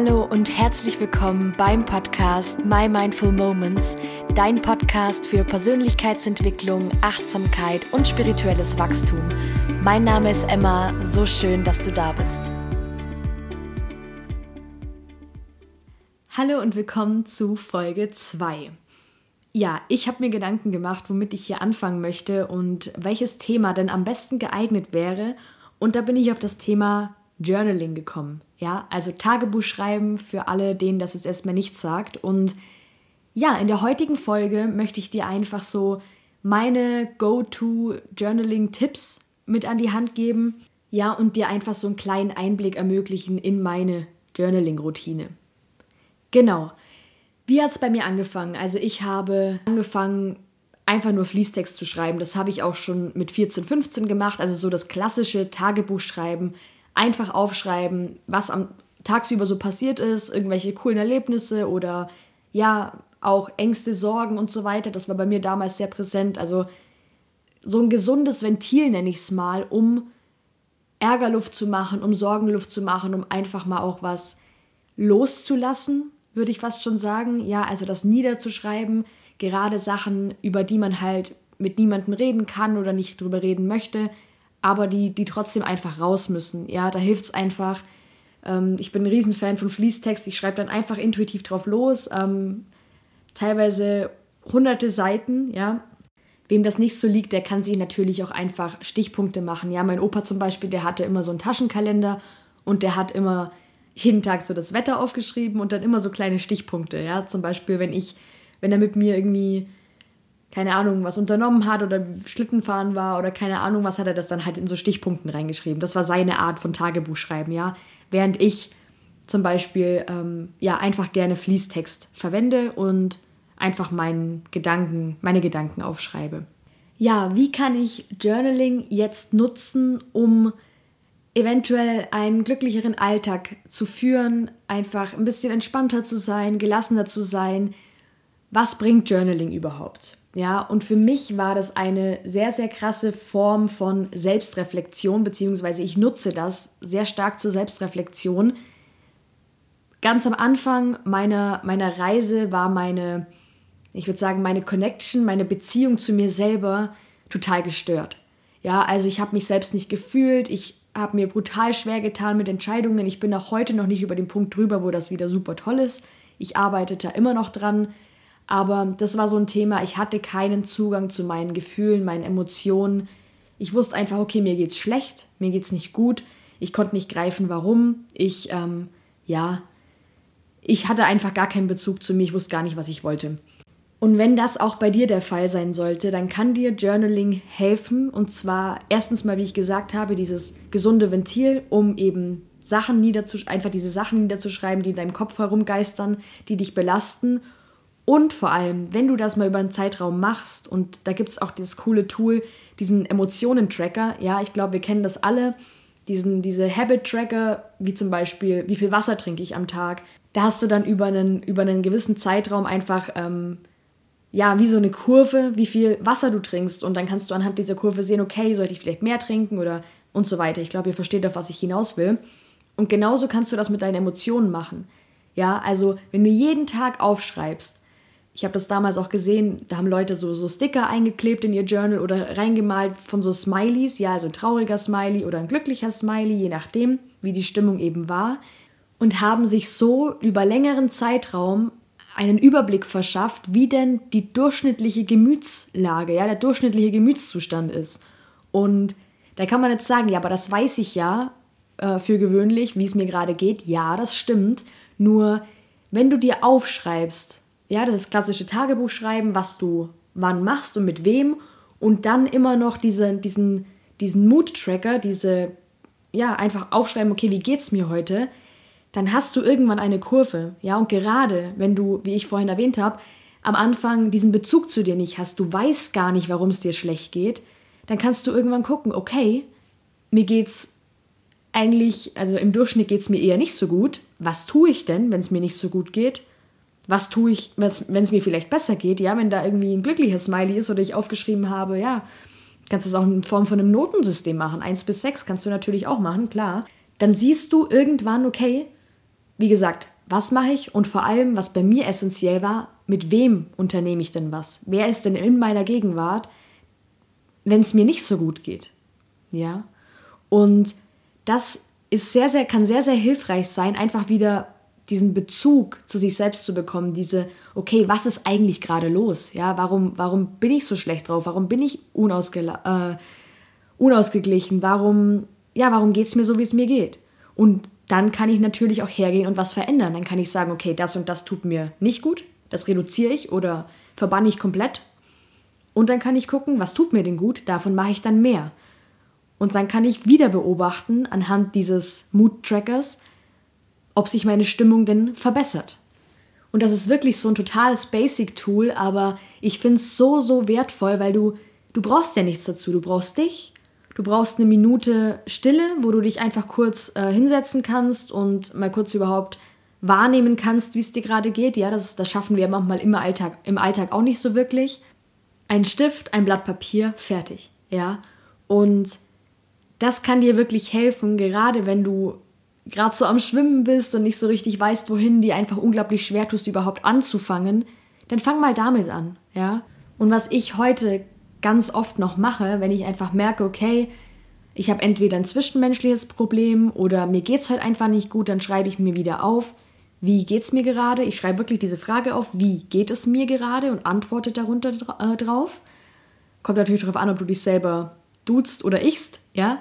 Hallo und herzlich willkommen beim Podcast My Mindful Moments, dein Podcast für Persönlichkeitsentwicklung, Achtsamkeit und spirituelles Wachstum. Mein Name ist Emma, so schön, dass du da bist. Hallo und willkommen zu Folge 2. Ja, ich habe mir Gedanken gemacht, womit ich hier anfangen möchte und welches Thema denn am besten geeignet wäre. Und da bin ich auf das Thema Journaling gekommen. Ja, also Tagebuch schreiben für alle, denen das jetzt erstmal nichts sagt. Und ja, in der heutigen Folge möchte ich dir einfach so meine Go-To-Journaling-Tipps mit an die Hand geben. Ja, und dir einfach so einen kleinen Einblick ermöglichen in meine Journaling-Routine. Genau. Wie hat es bei mir angefangen? Also ich habe angefangen, einfach nur Fließtext zu schreiben. Das habe ich auch schon mit 14, 15 gemacht. Also so das klassische Tagebuch schreiben einfach aufschreiben, was am tagsüber so passiert ist, irgendwelche coolen Erlebnisse oder ja, auch Ängste, Sorgen und so weiter. Das war bei mir damals sehr präsent. Also so ein gesundes Ventil nenne ich es mal, um Ärgerluft zu machen, um Sorgenluft zu machen, um einfach mal auch was loszulassen, würde ich fast schon sagen. Ja, also das niederzuschreiben, gerade Sachen, über die man halt mit niemandem reden kann oder nicht drüber reden möchte, aber die, die trotzdem einfach raus müssen. Ja, da hilft es einfach. Ähm, ich bin ein Riesenfan von Fließtext. Ich schreibe dann einfach intuitiv drauf los. Ähm, teilweise hunderte Seiten, ja. Wem das nicht so liegt, der kann sich natürlich auch einfach Stichpunkte machen. Ja, mein Opa zum Beispiel, der hatte immer so einen Taschenkalender und der hat immer jeden Tag so das Wetter aufgeschrieben und dann immer so kleine Stichpunkte. Ja, zum Beispiel, wenn ich, wenn er mit mir irgendwie keine Ahnung, was unternommen hat oder Schlittenfahren war oder keine Ahnung, was hat er das dann halt in so Stichpunkten reingeschrieben. Das war seine Art von Tagebuchschreiben, ja. Während ich zum Beispiel ähm, ja einfach gerne Fließtext verwende und einfach meinen Gedanken, meine Gedanken aufschreibe. Ja, wie kann ich Journaling jetzt nutzen, um eventuell einen glücklicheren Alltag zu führen, einfach ein bisschen entspannter zu sein, gelassener zu sein? Was bringt Journaling überhaupt? Ja, und für mich war das eine sehr, sehr krasse Form von Selbstreflexion, beziehungsweise ich nutze das sehr stark zur Selbstreflexion. Ganz am Anfang meiner, meiner Reise war meine, ich würde sagen, meine Connection, meine Beziehung zu mir selber total gestört. Ja, also ich habe mich selbst nicht gefühlt, ich habe mir brutal schwer getan mit Entscheidungen. Ich bin auch heute noch nicht über den Punkt drüber, wo das wieder super toll ist. Ich arbeite da immer noch dran. Aber das war so ein Thema, ich hatte keinen Zugang zu meinen Gefühlen, meinen Emotionen. Ich wusste einfach, okay, mir geht's schlecht, mir geht's nicht gut. Ich konnte nicht greifen, warum. Ich, ähm, ja, ich hatte einfach gar keinen Bezug zu mir, ich wusste gar nicht, was ich wollte. Und wenn das auch bei dir der Fall sein sollte, dann kann dir Journaling helfen. Und zwar erstens mal, wie ich gesagt habe, dieses gesunde Ventil, um eben Sachen niederzuschreiben, einfach diese Sachen niederzuschreiben, die in deinem Kopf herumgeistern, die dich belasten und vor allem, wenn du das mal über einen Zeitraum machst, und da gibt es auch dieses coole Tool, diesen Emotionen-Tracker, ja, ich glaube, wir kennen das alle, diesen, diese Habit-Tracker, wie zum Beispiel, wie viel Wasser trinke ich am Tag, da hast du dann über einen, über einen gewissen Zeitraum einfach, ähm, ja, wie so eine Kurve, wie viel Wasser du trinkst. Und dann kannst du anhand dieser Kurve sehen, okay, sollte ich vielleicht mehr trinken oder und so weiter. Ich glaube, ihr versteht, auf was ich hinaus will. Und genauso kannst du das mit deinen Emotionen machen. Ja, also wenn du jeden Tag aufschreibst, ich habe das damals auch gesehen, da haben Leute so, so Sticker eingeklebt in ihr Journal oder reingemalt von so Smileys, ja, also ein trauriger Smiley oder ein glücklicher Smiley, je nachdem, wie die Stimmung eben war. Und haben sich so über längeren Zeitraum einen Überblick verschafft, wie denn die durchschnittliche Gemütslage, ja, der durchschnittliche Gemütszustand ist. Und da kann man jetzt sagen, ja, aber das weiß ich ja äh, für gewöhnlich, wie es mir gerade geht. Ja, das stimmt. Nur wenn du dir aufschreibst, ja, das ist klassische Tagebuch schreiben, was du wann machst und mit wem. Und dann immer noch diese, diesen, diesen Mood-Tracker, diese, ja, einfach aufschreiben, okay, wie geht's mir heute? Dann hast du irgendwann eine Kurve. Ja, und gerade wenn du, wie ich vorhin erwähnt habe, am Anfang diesen Bezug zu dir nicht hast, du weißt gar nicht, warum es dir schlecht geht, dann kannst du irgendwann gucken, okay, mir geht's eigentlich, also im Durchschnitt geht es mir eher nicht so gut. Was tue ich denn, wenn es mir nicht so gut geht? Was tue ich, wenn es mir vielleicht besser geht, ja, wenn da irgendwie ein glückliches Smiley ist oder ich aufgeschrieben habe, ja, kannst du es auch in Form von einem Notensystem machen. Eins bis sechs kannst du natürlich auch machen, klar. Dann siehst du irgendwann, okay, wie gesagt, was mache ich und vor allem, was bei mir essentiell war, mit wem unternehme ich denn was? Wer ist denn in meiner Gegenwart, wenn es mir nicht so gut geht? Ja? Und das ist sehr, sehr, kann sehr, sehr hilfreich sein, einfach wieder diesen Bezug zu sich selbst zu bekommen, diese, okay, was ist eigentlich gerade los? Ja, warum, warum bin ich so schlecht drauf? Warum bin ich unausgela äh, unausgeglichen? Warum, ja, warum geht es mir so, wie es mir geht? Und dann kann ich natürlich auch hergehen und was verändern. Dann kann ich sagen, okay, das und das tut mir nicht gut, das reduziere ich oder verbanne ich komplett. Und dann kann ich gucken, was tut mir denn gut, davon mache ich dann mehr. Und dann kann ich wieder beobachten anhand dieses Mood-Trackers, ob sich meine Stimmung denn verbessert. Und das ist wirklich so ein totales Basic-Tool, aber ich finde es so, so wertvoll, weil du, du brauchst ja nichts dazu. Du brauchst dich, du brauchst eine Minute Stille, wo du dich einfach kurz äh, hinsetzen kannst und mal kurz überhaupt wahrnehmen kannst, wie es dir gerade geht. Ja, das, das schaffen wir manchmal im Alltag, im Alltag auch nicht so wirklich. Ein Stift, ein Blatt Papier, fertig. Ja, und das kann dir wirklich helfen, gerade wenn du gerade so am Schwimmen bist und nicht so richtig weißt, wohin, die einfach unglaublich schwer tust, überhaupt anzufangen, dann fang mal damit an, ja. Und was ich heute ganz oft noch mache, wenn ich einfach merke, okay, ich habe entweder ein zwischenmenschliches Problem oder mir geht es heute einfach nicht gut, dann schreibe ich mir wieder auf, wie geht es mir gerade? Ich schreibe wirklich diese Frage auf, wie geht es mir gerade und antworte darunter äh, drauf. Kommt natürlich darauf an, ob du dich selber duzt oder ichst, ja.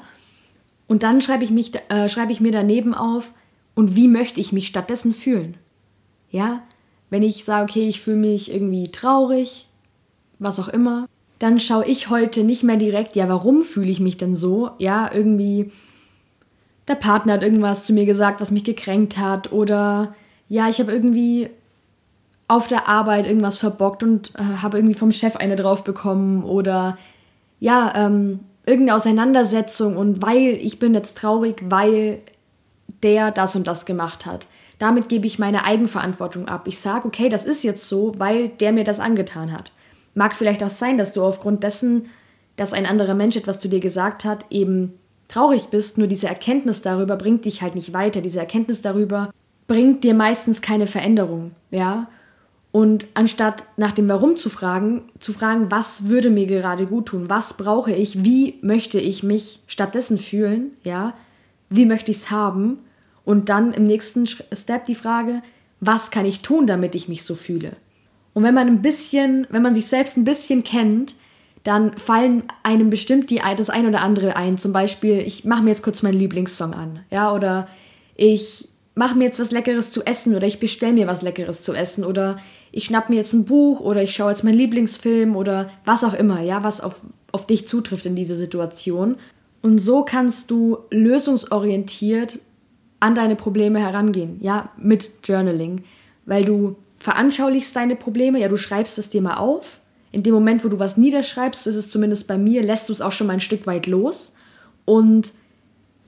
Und dann schreibe ich, mich, äh, schreibe ich mir daneben auf, und wie möchte ich mich stattdessen fühlen? Ja, wenn ich sage, okay, ich fühle mich irgendwie traurig, was auch immer, dann schaue ich heute nicht mehr direkt, ja, warum fühle ich mich denn so? Ja, irgendwie, der Partner hat irgendwas zu mir gesagt, was mich gekränkt hat, oder ja, ich habe irgendwie auf der Arbeit irgendwas verbockt und äh, habe irgendwie vom Chef eine drauf bekommen, oder ja, ähm, irgendeine Auseinandersetzung und weil ich bin jetzt traurig, weil der das und das gemacht hat. Damit gebe ich meine Eigenverantwortung ab. Ich sage, okay, das ist jetzt so, weil der mir das angetan hat. Mag vielleicht auch sein, dass du aufgrund dessen, dass ein anderer Mensch etwas zu dir gesagt hat, eben traurig bist, nur diese Erkenntnis darüber bringt dich halt nicht weiter. Diese Erkenntnis darüber bringt dir meistens keine Veränderung, ja? Und anstatt nach dem Warum zu fragen, zu fragen, was würde mir gerade gut tun, was brauche ich, wie möchte ich mich stattdessen fühlen, ja, wie möchte ich es haben? Und dann im nächsten Step die Frage, was kann ich tun, damit ich mich so fühle. Und wenn man ein bisschen, wenn man sich selbst ein bisschen kennt, dann fallen einem bestimmt die, das ein oder andere ein. Zum Beispiel, ich mache mir jetzt kurz meinen Lieblingssong an, ja, oder ich mache mir jetzt was Leckeres zu essen oder ich bestelle mir was Leckeres zu essen oder ich schnapp mir jetzt ein Buch oder ich schaue jetzt meinen Lieblingsfilm oder was auch immer, ja, was auf, auf dich zutrifft in dieser Situation. Und so kannst du lösungsorientiert an deine Probleme herangehen, ja, mit Journaling, weil du veranschaulichst deine Probleme, ja, du schreibst es dir mal auf. In dem Moment, wo du was niederschreibst, so ist es zumindest bei mir, lässt du es auch schon mal ein Stück weit los und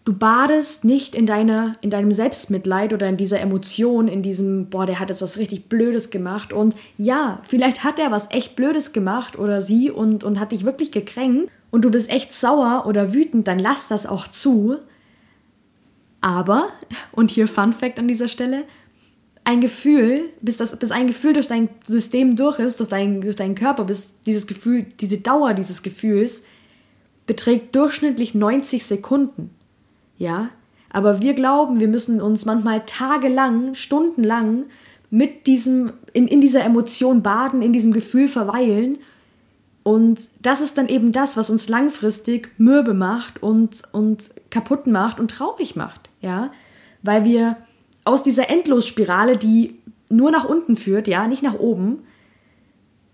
du badest nicht in, deiner, in deinem Selbstmitleid oder in dieser Emotion, in diesem, boah, der hat jetzt was richtig Blödes gemacht. Und ja, vielleicht hat er was echt Blödes gemacht oder sie und, und hat dich wirklich gekränkt und du bist echt sauer oder wütend, dann lass das auch zu. Aber, und hier Fun Fact an dieser Stelle, ein Gefühl, bis, das, bis ein Gefühl durch dein System durch ist, durch, dein, durch deinen Körper, bis dieses Gefühl, diese Dauer dieses Gefühls beträgt durchschnittlich 90 Sekunden ja. Aber wir glauben, wir müssen uns manchmal tagelang, stundenlang mit diesem, in, in dieser Emotion baden, in diesem Gefühl verweilen. Und das ist dann eben das, was uns langfristig mürbe macht und, und kaputt macht und traurig macht, ja. Weil wir aus dieser Endlosspirale, die nur nach unten führt, ja, nicht nach oben,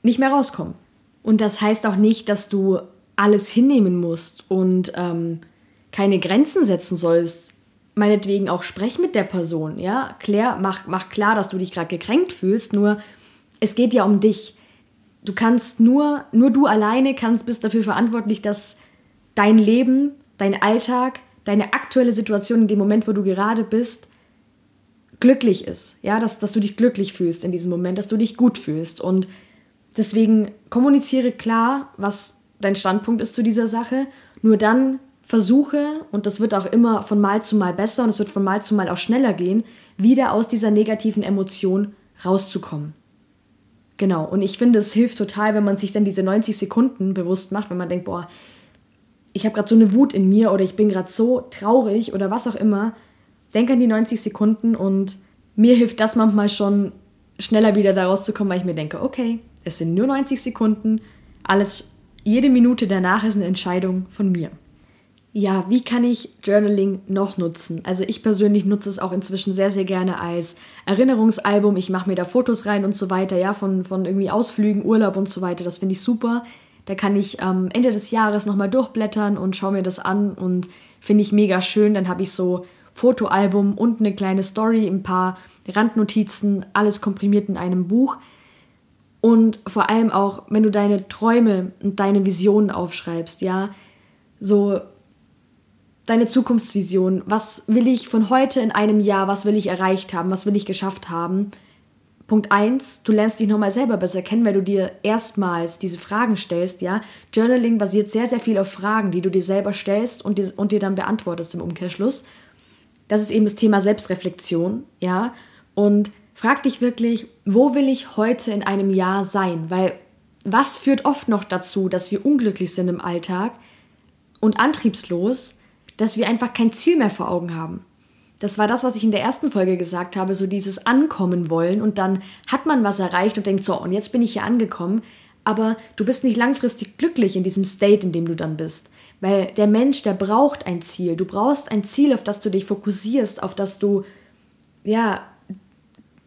nicht mehr rauskommen. Und das heißt auch nicht, dass du alles hinnehmen musst und ähm, keine Grenzen setzen sollst. Meinetwegen auch sprech mit der Person, ja. Klär, mach, mach klar, dass du dich gerade gekränkt fühlst, nur es geht ja um dich. Du kannst nur, nur du alleine kannst, bist dafür verantwortlich, dass dein Leben, dein Alltag, deine aktuelle Situation in dem Moment, wo du gerade bist, glücklich ist. Ja, dass, dass du dich glücklich fühlst in diesem Moment, dass du dich gut fühlst. Und deswegen kommuniziere klar, was dein Standpunkt ist zu dieser Sache. Nur dann versuche, und das wird auch immer von Mal zu Mal besser und es wird von Mal zu Mal auch schneller gehen, wieder aus dieser negativen Emotion rauszukommen. Genau, und ich finde, es hilft total, wenn man sich dann diese 90 Sekunden bewusst macht, wenn man denkt, boah, ich habe gerade so eine Wut in mir oder ich bin gerade so traurig oder was auch immer. Denk an die 90 Sekunden und mir hilft das manchmal schon, schneller wieder da rauszukommen, weil ich mir denke, okay, es sind nur 90 Sekunden, alles, jede Minute danach ist eine Entscheidung von mir. Ja, wie kann ich Journaling noch nutzen? Also ich persönlich nutze es auch inzwischen sehr, sehr gerne als Erinnerungsalbum. Ich mache mir da Fotos rein und so weiter, ja, von, von irgendwie Ausflügen, Urlaub und so weiter. Das finde ich super. Da kann ich am Ende des Jahres nochmal durchblättern und schaue mir das an und finde ich mega schön. Dann habe ich so Fotoalbum und eine kleine Story, ein paar Randnotizen, alles komprimiert in einem Buch. Und vor allem auch, wenn du deine Träume und deine Visionen aufschreibst, ja, so deine Zukunftsvision. Was will ich von heute in einem Jahr, was will ich erreicht haben, was will ich geschafft haben? Punkt 1, du lernst dich nochmal selber besser kennen, weil du dir erstmals diese Fragen stellst, ja. Journaling basiert sehr, sehr viel auf Fragen, die du dir selber stellst und dir, und dir dann beantwortest im Umkehrschluss. Das ist eben das Thema Selbstreflexion, ja. Und frag dich wirklich, wo will ich heute in einem Jahr sein? Weil was führt oft noch dazu, dass wir unglücklich sind im Alltag und antriebslos, dass wir einfach kein Ziel mehr vor Augen haben. Das war das, was ich in der ersten Folge gesagt habe, so dieses Ankommen wollen und dann hat man was erreicht und denkt, so, und jetzt bin ich hier angekommen, aber du bist nicht langfristig glücklich in diesem State, in dem du dann bist. Weil der Mensch, der braucht ein Ziel. Du brauchst ein Ziel, auf das du dich fokussierst, auf das du, ja,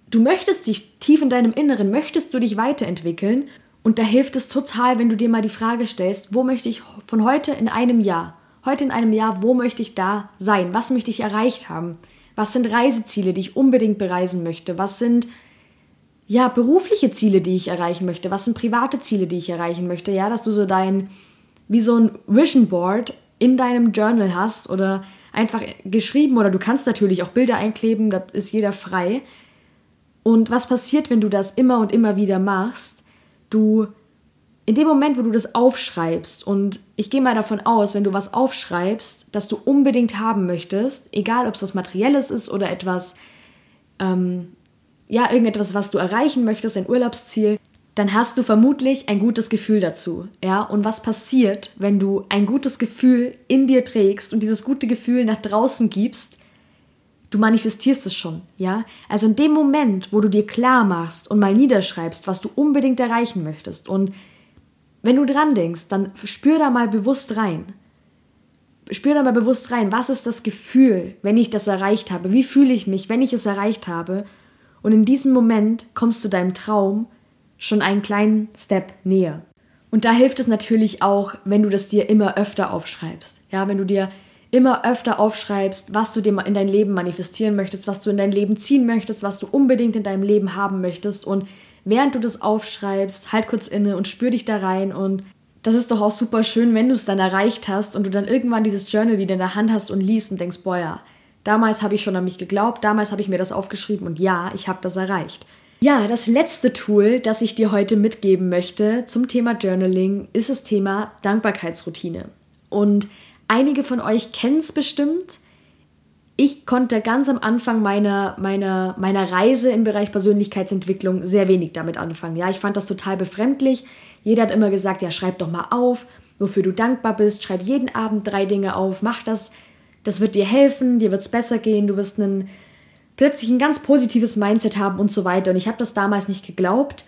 du möchtest dich tief in deinem Inneren, möchtest du dich weiterentwickeln. Und da hilft es total, wenn du dir mal die Frage stellst, wo möchte ich von heute in einem Jahr, heute in einem Jahr, wo möchte ich da sein? Was möchte ich erreicht haben? Was sind Reiseziele, die ich unbedingt bereisen möchte? Was sind ja berufliche Ziele, die ich erreichen möchte? Was sind private Ziele, die ich erreichen möchte? Ja, dass du so dein wie so ein Vision Board in deinem Journal hast oder einfach geschrieben oder du kannst natürlich auch Bilder einkleben, da ist jeder frei. Und was passiert, wenn du das immer und immer wieder machst? Du in dem Moment, wo du das aufschreibst, und ich gehe mal davon aus, wenn du was aufschreibst, das du unbedingt haben möchtest, egal ob es was Materielles ist oder etwas, ähm, ja, irgendetwas, was du erreichen möchtest, ein Urlaubsziel, dann hast du vermutlich ein gutes Gefühl dazu. Ja, und was passiert, wenn du ein gutes Gefühl in dir trägst und dieses gute Gefühl nach draußen gibst? Du manifestierst es schon, ja? Also in dem Moment, wo du dir klar machst und mal niederschreibst, was du unbedingt erreichen möchtest und wenn du dran denkst, dann spür da mal bewusst rein. Spür da mal bewusst rein, was ist das Gefühl, wenn ich das erreicht habe? Wie fühle ich mich, wenn ich es erreicht habe? Und in diesem Moment kommst du deinem Traum schon einen kleinen Step näher. Und da hilft es natürlich auch, wenn du das dir immer öfter aufschreibst. Ja, wenn du dir immer öfter aufschreibst, was du dir in dein Leben manifestieren möchtest, was du in dein Leben ziehen möchtest, was du unbedingt in deinem Leben haben möchtest und während du das aufschreibst, halt kurz inne und spür dich da rein und das ist doch auch super schön, wenn du es dann erreicht hast und du dann irgendwann dieses Journal wieder in der Hand hast und liest und denkst, boah ja, damals habe ich schon an mich geglaubt, damals habe ich mir das aufgeschrieben und ja, ich habe das erreicht. Ja, das letzte Tool, das ich dir heute mitgeben möchte zum Thema Journaling, ist das Thema Dankbarkeitsroutine. Und einige von euch kennen es bestimmt ich konnte ganz am Anfang meiner, meiner, meiner Reise im Bereich Persönlichkeitsentwicklung sehr wenig damit anfangen. Ja, ich fand das total befremdlich. Jeder hat immer gesagt, ja, schreib doch mal auf, wofür du dankbar bist. Schreib jeden Abend drei Dinge auf, mach das. Das wird dir helfen, dir wird es besser gehen, du wirst einen, plötzlich ein ganz positives Mindset haben und so weiter. Und ich habe das damals nicht geglaubt,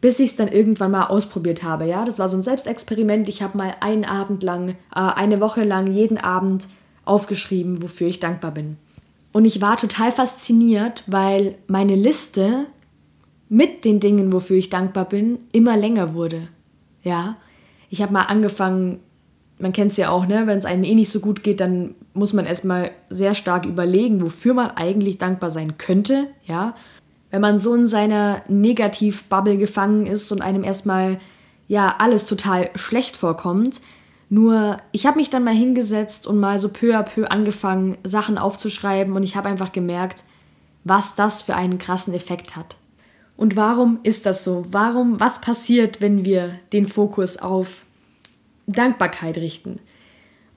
bis ich es dann irgendwann mal ausprobiert habe. Ja, das war so ein Selbstexperiment. Ich habe mal einen Abend lang, äh, eine Woche lang jeden Abend aufgeschrieben, wofür ich dankbar bin. Und ich war total fasziniert, weil meine Liste mit den Dingen, wofür ich dankbar bin, immer länger wurde. Ja, ich habe mal angefangen, man kennt es ja auch, ne, wenn es einem eh nicht so gut geht, dann muss man erstmal sehr stark überlegen, wofür man eigentlich dankbar sein könnte, ja. Wenn man so in seiner Negativ-Bubble gefangen ist und einem erstmal ja alles total schlecht vorkommt, nur ich habe mich dann mal hingesetzt und mal so peu à peu angefangen, Sachen aufzuschreiben und ich habe einfach gemerkt, was das für einen krassen Effekt hat. Und warum ist das so? Warum, was passiert, wenn wir den Fokus auf Dankbarkeit richten?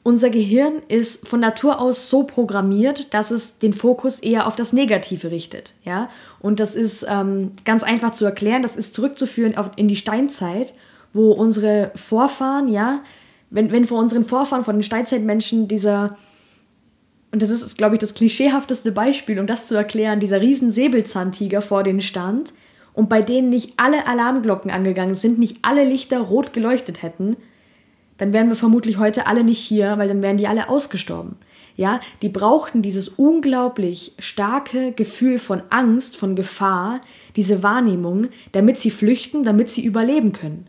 unser Gehirn ist von Natur aus so programmiert, dass es den Fokus eher auf das Negative richtet. Ja? Und das ist ähm, ganz einfach zu erklären. Das ist zurückzuführen auf, in die Steinzeit, wo unsere Vorfahren, ja, wenn, wenn vor unseren Vorfahren, vor den Steinzeitmenschen dieser, und das ist, glaube ich, das klischeehafteste Beispiel, um das zu erklären, dieser riesen Säbelzahntiger vor denen stand und bei denen nicht alle Alarmglocken angegangen sind, nicht alle Lichter rot geleuchtet hätten, dann wären wir vermutlich heute alle nicht hier, weil dann wären die alle ausgestorben. Ja, die brauchten dieses unglaublich starke Gefühl von Angst, von Gefahr, diese Wahrnehmung, damit sie flüchten, damit sie überleben können.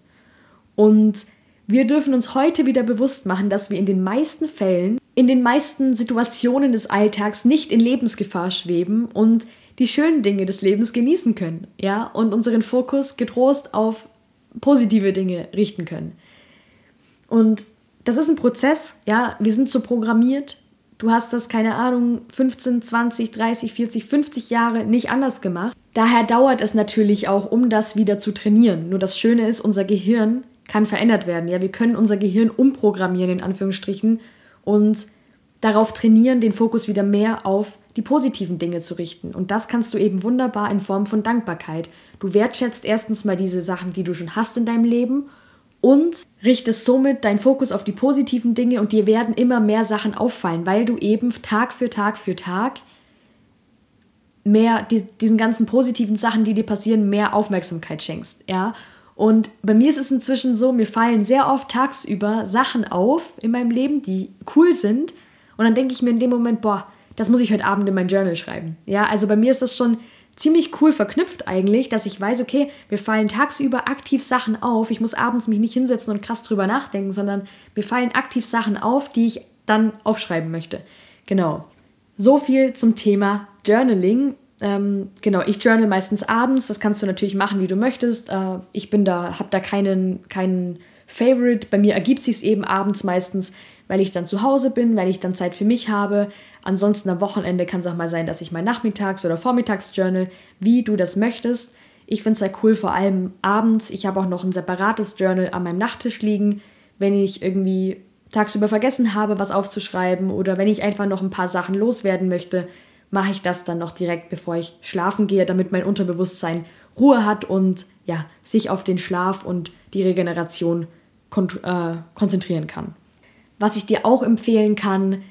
Und wir dürfen uns heute wieder bewusst machen, dass wir in den meisten Fällen, in den meisten Situationen des Alltags nicht in Lebensgefahr schweben und die schönen Dinge des Lebens genießen können, ja, und unseren Fokus getrost auf positive Dinge richten können. Und das ist ein Prozess, ja, wir sind so programmiert. Du hast das, keine Ahnung, 15, 20, 30, 40, 50 Jahre nicht anders gemacht. Daher dauert es natürlich auch, um das wieder zu trainieren. Nur das Schöne ist, unser Gehirn kann verändert werden. Ja, wir können unser Gehirn umprogrammieren, in Anführungsstrichen, und darauf trainieren, den Fokus wieder mehr auf die positiven Dinge zu richten. Und das kannst du eben wunderbar in Form von Dankbarkeit. Du wertschätzt erstens mal diese Sachen, die du schon hast in deinem Leben und richtest somit deinen Fokus auf die positiven Dinge und dir werden immer mehr Sachen auffallen, weil du eben Tag für Tag für Tag mehr die, diesen ganzen positiven Sachen, die dir passieren, mehr Aufmerksamkeit schenkst, ja? Und bei mir ist es inzwischen so, mir fallen sehr oft tagsüber Sachen auf in meinem Leben, die cool sind und dann denke ich mir in dem Moment, boah, das muss ich heute Abend in mein Journal schreiben. Ja, also bei mir ist das schon ziemlich cool verknüpft eigentlich, dass ich weiß, okay, mir fallen tagsüber aktiv Sachen auf. Ich muss abends mich nicht hinsetzen und krass drüber nachdenken, sondern mir fallen aktiv Sachen auf, die ich dann aufschreiben möchte. Genau. So viel zum Thema Journaling. Ähm, genau, ich journal meistens abends. Das kannst du natürlich machen, wie du möchtest. Äh, ich bin da, habe da keinen, keinen Favorite. Bei mir ergibt sich eben abends meistens, weil ich dann zu Hause bin, weil ich dann Zeit für mich habe. Ansonsten am Wochenende kann es auch mal sein, dass ich mein Nachmittags- oder Vormittagsjournal, wie du das möchtest. Ich finde es sehr cool, vor allem abends. Ich habe auch noch ein separates Journal an meinem Nachttisch liegen, wenn ich irgendwie tagsüber vergessen habe, was aufzuschreiben oder wenn ich einfach noch ein paar Sachen loswerden möchte, mache ich das dann noch direkt, bevor ich schlafen gehe, damit mein Unterbewusstsein Ruhe hat und ja, sich auf den Schlaf und die Regeneration kon äh, konzentrieren kann. Was ich dir auch empfehlen kann,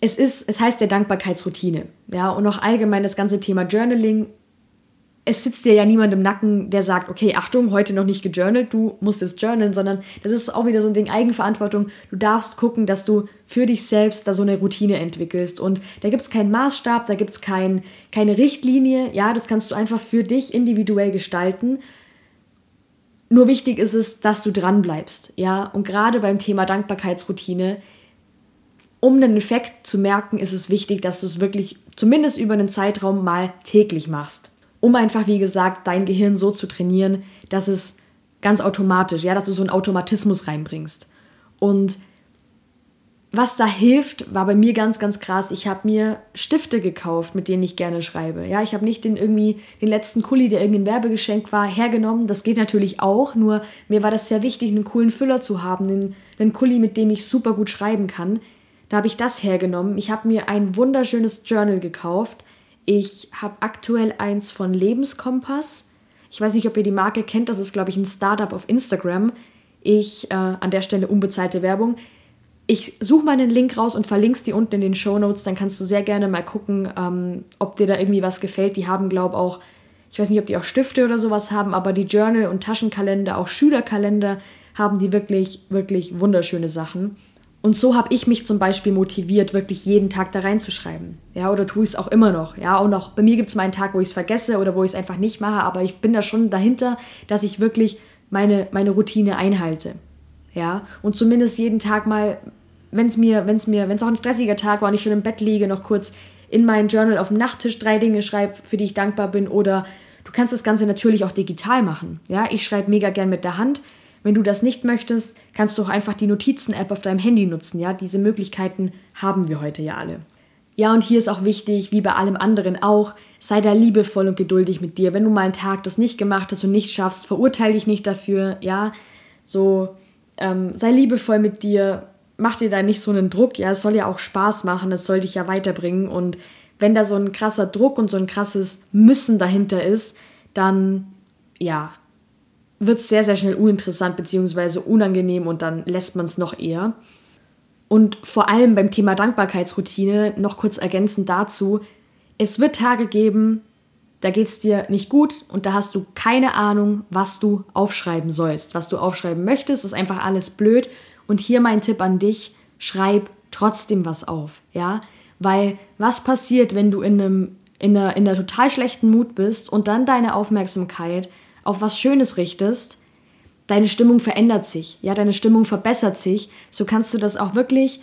es ist, es heißt ja Dankbarkeitsroutine, ja, und auch allgemein das ganze Thema Journaling. Es sitzt dir ja niemand im Nacken, der sagt, okay, Achtung, heute noch nicht gejournalt, du musst es journalen, sondern das ist auch wieder so ein Ding Eigenverantwortung. Du darfst gucken, dass du für dich selbst da so eine Routine entwickelst. Und da gibt es keinen Maßstab, da gibt es kein, keine Richtlinie. Ja, das kannst du einfach für dich individuell gestalten. Nur wichtig ist es, dass du dran bleibst, ja. Und gerade beim Thema Dankbarkeitsroutine, um einen Effekt zu merken, ist es wichtig, dass du es wirklich zumindest über einen Zeitraum mal täglich machst. Um einfach, wie gesagt, dein Gehirn so zu trainieren, dass es ganz automatisch, ja, dass du so einen Automatismus reinbringst. Und was da hilft, war bei mir ganz, ganz krass. Ich habe mir Stifte gekauft, mit denen ich gerne schreibe. Ja, ich habe nicht den irgendwie den letzten Kuli, der irgendein Werbegeschenk war, hergenommen. Das geht natürlich auch. Nur mir war das sehr wichtig, einen coolen Füller zu haben, einen, einen Kuli, mit dem ich super gut schreiben kann. Da habe ich das hergenommen. Ich habe mir ein wunderschönes Journal gekauft. Ich habe aktuell eins von Lebenskompass. Ich weiß nicht, ob ihr die Marke kennt. Das ist, glaube ich, ein Startup auf Instagram. Ich äh, an der Stelle unbezahlte Werbung ich suche mal einen Link raus und verlink's dir unten in den Show Notes. Dann kannst du sehr gerne mal gucken, ähm, ob dir da irgendwie was gefällt. Die haben, glaube ich, auch, ich weiß nicht, ob die auch Stifte oder sowas haben, aber die Journal und Taschenkalender, auch Schülerkalender, haben die wirklich, wirklich wunderschöne Sachen. Und so habe ich mich zum Beispiel motiviert, wirklich jeden Tag da reinzuschreiben. Ja, oder tue ich es auch immer noch. Ja, und auch bei mir gibt es mal einen Tag, wo ich es vergesse oder wo ich es einfach nicht mache, aber ich bin da schon dahinter, dass ich wirklich meine, meine Routine einhalte. Ja, und zumindest jeden Tag mal wenn es mir, wenn es mir, wenn es auch ein stressiger Tag war und ich schon im Bett liege, noch kurz in mein Journal auf dem Nachttisch drei Dinge schreibe, für die ich dankbar bin. Oder du kannst das Ganze natürlich auch digital machen. Ja, ich schreibe mega gern mit der Hand. Wenn du das nicht möchtest, kannst du auch einfach die Notizen-App auf deinem Handy nutzen. Ja, diese Möglichkeiten haben wir heute ja alle. Ja, und hier ist auch wichtig, wie bei allem anderen auch, sei da liebevoll und geduldig mit dir. Wenn du mal einen Tag das nicht gemacht hast und nicht schaffst, verurteile dich nicht dafür. Ja, so ähm, sei liebevoll mit dir mach dir da nicht so einen Druck. Ja, es soll ja auch Spaß machen, es soll dich ja weiterbringen. Und wenn da so ein krasser Druck und so ein krasses Müssen dahinter ist, dann ja, wird es sehr, sehr schnell uninteressant bzw. unangenehm und dann lässt man es noch eher. Und vor allem beim Thema Dankbarkeitsroutine noch kurz ergänzend dazu, es wird Tage geben, da geht es dir nicht gut und da hast du keine Ahnung, was du aufschreiben sollst. Was du aufschreiben möchtest, ist einfach alles blöd. Und hier mein Tipp an dich, schreib trotzdem was auf, ja? Weil was passiert, wenn du in einem in einer, in einer total schlechten Mut bist und dann deine Aufmerksamkeit auf was Schönes richtest, deine Stimmung verändert sich, ja, deine Stimmung verbessert sich, so kannst du das auch wirklich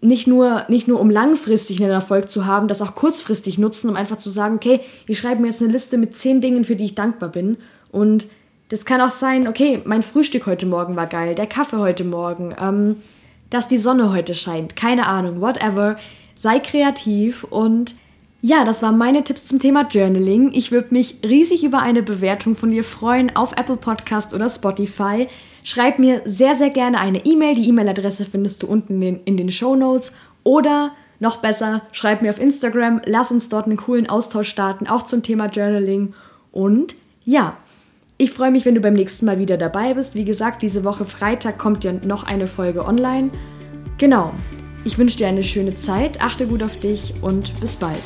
nicht nur, nicht nur um langfristig einen Erfolg zu haben, das auch kurzfristig nutzen, um einfach zu sagen, okay, ich schreibe mir jetzt eine Liste mit zehn Dingen, für die ich dankbar bin. Und das kann auch sein, okay, mein Frühstück heute Morgen war geil, der Kaffee heute Morgen, ähm, dass die Sonne heute scheint, keine Ahnung, whatever. Sei kreativ und ja, das waren meine Tipps zum Thema Journaling. Ich würde mich riesig über eine Bewertung von dir freuen auf Apple Podcast oder Spotify. Schreib mir sehr, sehr gerne eine E-Mail. Die E-Mail-Adresse findest du unten in den, in den Show Notes. Oder noch besser, schreib mir auf Instagram. Lass uns dort einen coolen Austausch starten, auch zum Thema Journaling. Und ja, ich freue mich, wenn du beim nächsten Mal wieder dabei bist. Wie gesagt, diese Woche Freitag kommt ja noch eine Folge online. Genau. Ich wünsche dir eine schöne Zeit, achte gut auf dich und bis bald.